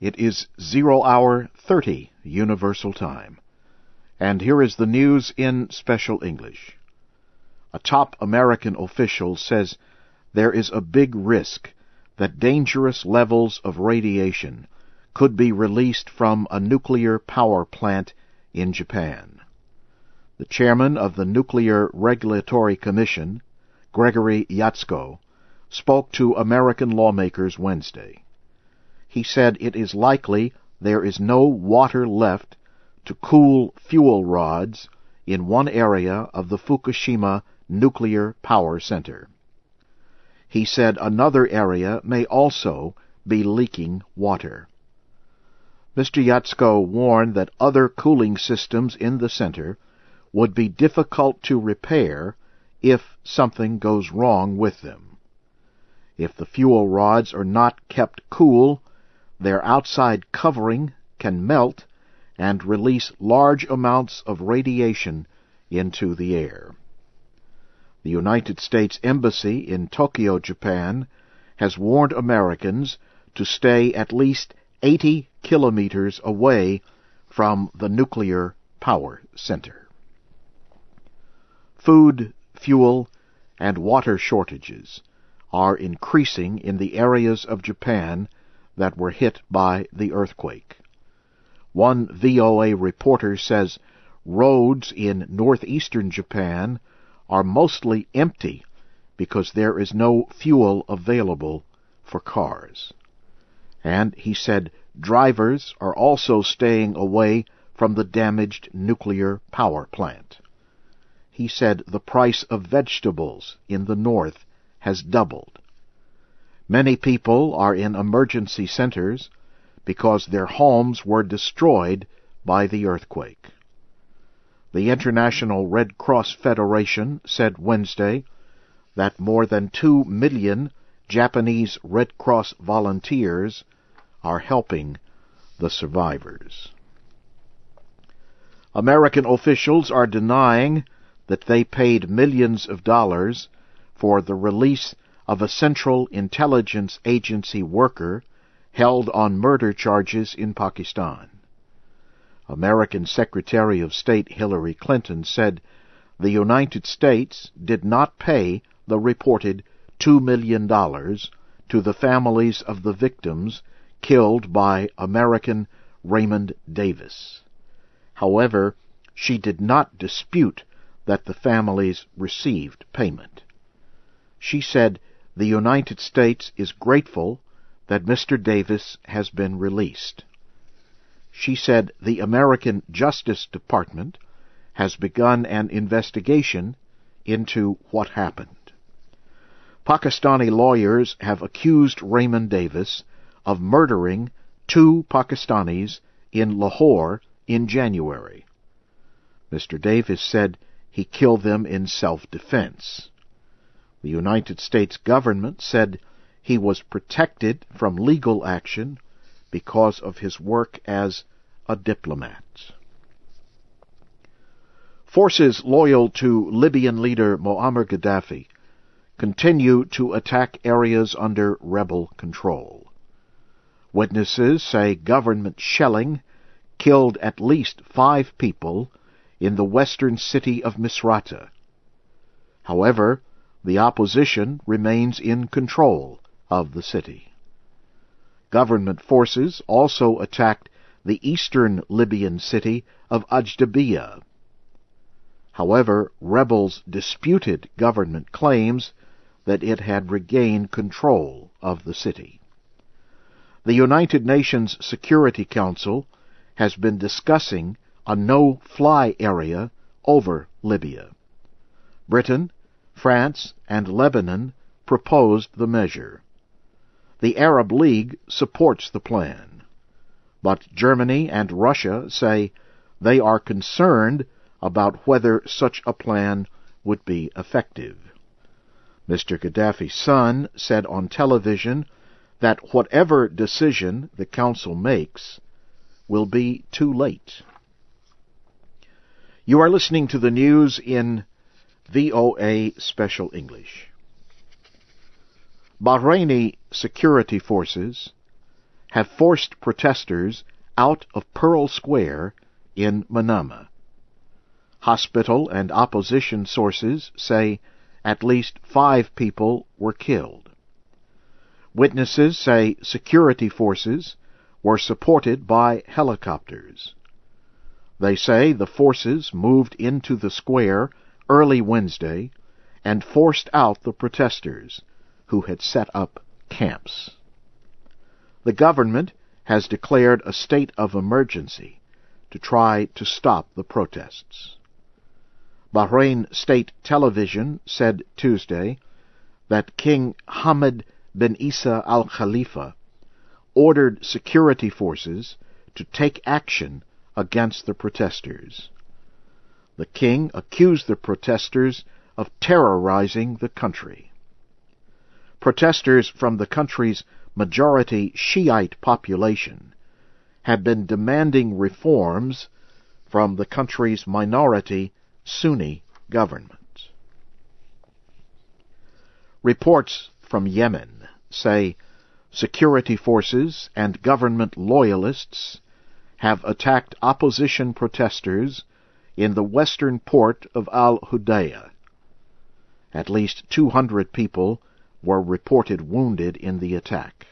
It is zero hour 30 Universal Time. And here is the news in special English. A top American official says there is a big risk that dangerous levels of radiation could be released from a nuclear power plant in Japan. The chairman of the Nuclear Regulatory Commission, Gregory Jaczko, spoke to American lawmakers Wednesday he said it is likely there is no water left to cool fuel rods in one area of the Fukushima nuclear power center. He said another area may also be leaking water. Mr. Jaczko warned that other cooling systems in the center would be difficult to repair if something goes wrong with them. If the fuel rods are not kept cool, their outside covering can melt and release large amounts of radiation into the air. The United States Embassy in Tokyo, Japan, has warned Americans to stay at least 80 kilometers away from the nuclear power center. Food, fuel, and water shortages are increasing in the areas of Japan that were hit by the earthquake. One VOA reporter says roads in northeastern Japan are mostly empty because there is no fuel available for cars. And he said drivers are also staying away from the damaged nuclear power plant. He said the price of vegetables in the north has doubled. Many people are in emergency centers because their homes were destroyed by the earthquake. The International Red Cross Federation said Wednesday that more than two million Japanese Red Cross volunteers are helping the survivors. American officials are denying that they paid millions of dollars for the release of a Central Intelligence Agency worker held on murder charges in Pakistan. American Secretary of State Hillary Clinton said the United States did not pay the reported $2 million to the families of the victims killed by American Raymond Davis. However, she did not dispute that the families received payment. She said the United States is grateful that Mr. Davis has been released. She said the American Justice Department has begun an investigation into what happened. Pakistani lawyers have accused Raymond Davis of murdering two Pakistanis in Lahore in January. Mr. Davis said he killed them in self-defense. The United States government said he was protected from legal action because of his work as a diplomat. Forces loyal to Libyan leader Muammar Gaddafi continue to attack areas under rebel control. Witnesses say government shelling killed at least five people in the western city of Misrata. However, the opposition remains in control of the city. Government forces also attacked the eastern Libyan city of Ajdabiya. However, rebels disputed government claims that it had regained control of the city. The United Nations Security Council has been discussing a no-fly area over Libya. Britain France and Lebanon proposed the measure. The Arab League supports the plan. But Germany and Russia say they are concerned about whether such a plan would be effective. Mr. Gaddafi's son said on television that whatever decision the Council makes will be too late. You are listening to the news in VOA Special English. Bahraini security forces have forced protesters out of Pearl Square in Manama. Hospital and opposition sources say at least five people were killed. Witnesses say security forces were supported by helicopters. They say the forces moved into the square early Wednesday and forced out the protesters who had set up camps. The government has declared a state of emergency to try to stop the protests. Bahrain State Television said Tuesday that King Hamad bin Isa al Khalifa ordered security forces to take action against the protesters. The king accused the protesters of terrorizing the country. Protesters from the country's majority Shiite population have been demanding reforms from the country's minority Sunni government. Reports from Yemen say security forces and government loyalists have attacked opposition protesters in the western port of Al Hudaydah. At least 200 people were reported wounded in the attack.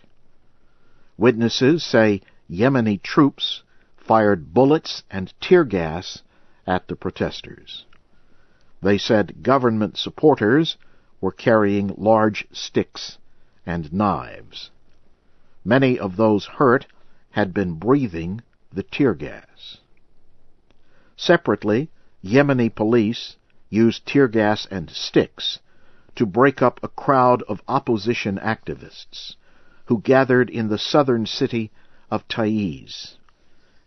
Witnesses say Yemeni troops fired bullets and tear gas at the protesters. They said government supporters were carrying large sticks and knives. Many of those hurt had been breathing the tear gas. Separately, Yemeni police used tear gas and sticks to break up a crowd of opposition activists who gathered in the southern city of Taiz.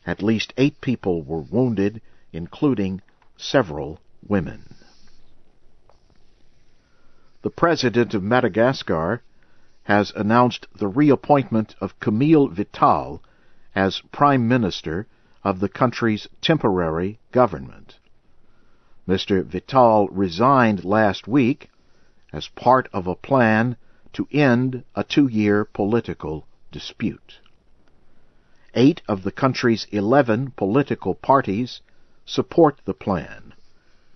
At least eight people were wounded, including several women. The president of Madagascar has announced the reappointment of Camille Vital as Prime Minister of the country's temporary government. Mr. Vital resigned last week as part of a plan to end a two-year political dispute. Eight of the country's eleven political parties support the plan,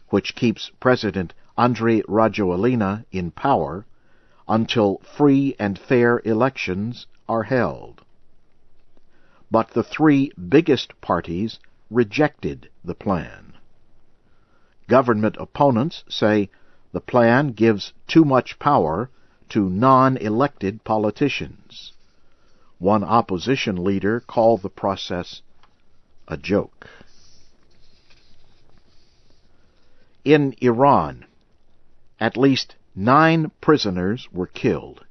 which keeps President Andry Rajoelina in power until free and fair elections are held but the three biggest parties rejected the plan. Government opponents say the plan gives too much power to non-elected politicians. One opposition leader called the process a joke. In Iran, at least nine prisoners were killed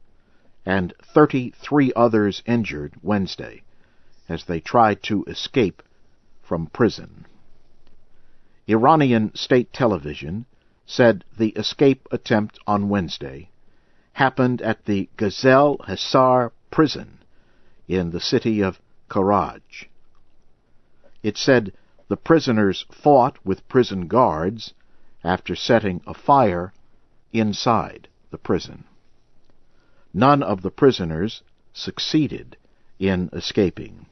and 33 others injured Wednesday as they tried to escape from prison. Iranian state television said the escape attempt on Wednesday happened at the Ghezel Hesar prison in the city of Karaj. It said the prisoners fought with prison guards after setting a fire inside the prison. None of the prisoners succeeded in escaping.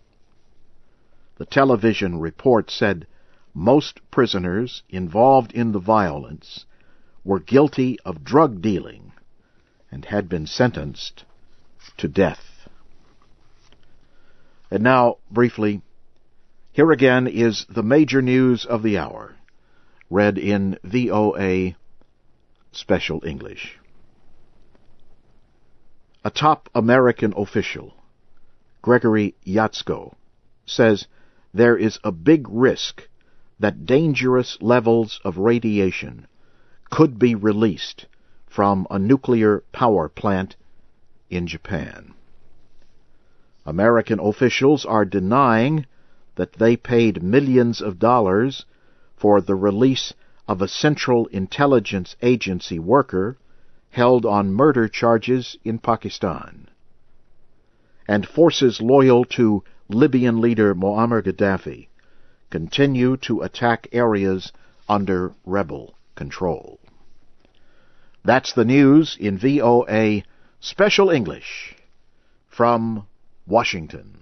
The television report said most prisoners involved in the violence were guilty of drug dealing and had been sentenced to death. And now, briefly, here again is the major news of the hour, read in VOA Special English. A top American official, Gregory Jaczko, says there is a big risk that dangerous levels of radiation could be released from a nuclear power plant in Japan. American officials are denying that they paid millions of dollars for the release of a Central Intelligence Agency worker held on murder charges in Pakistan. And forces loyal to Libyan leader Muammar Gaddafi continue to attack areas under rebel control. That's the news in VOA Special English from Washington.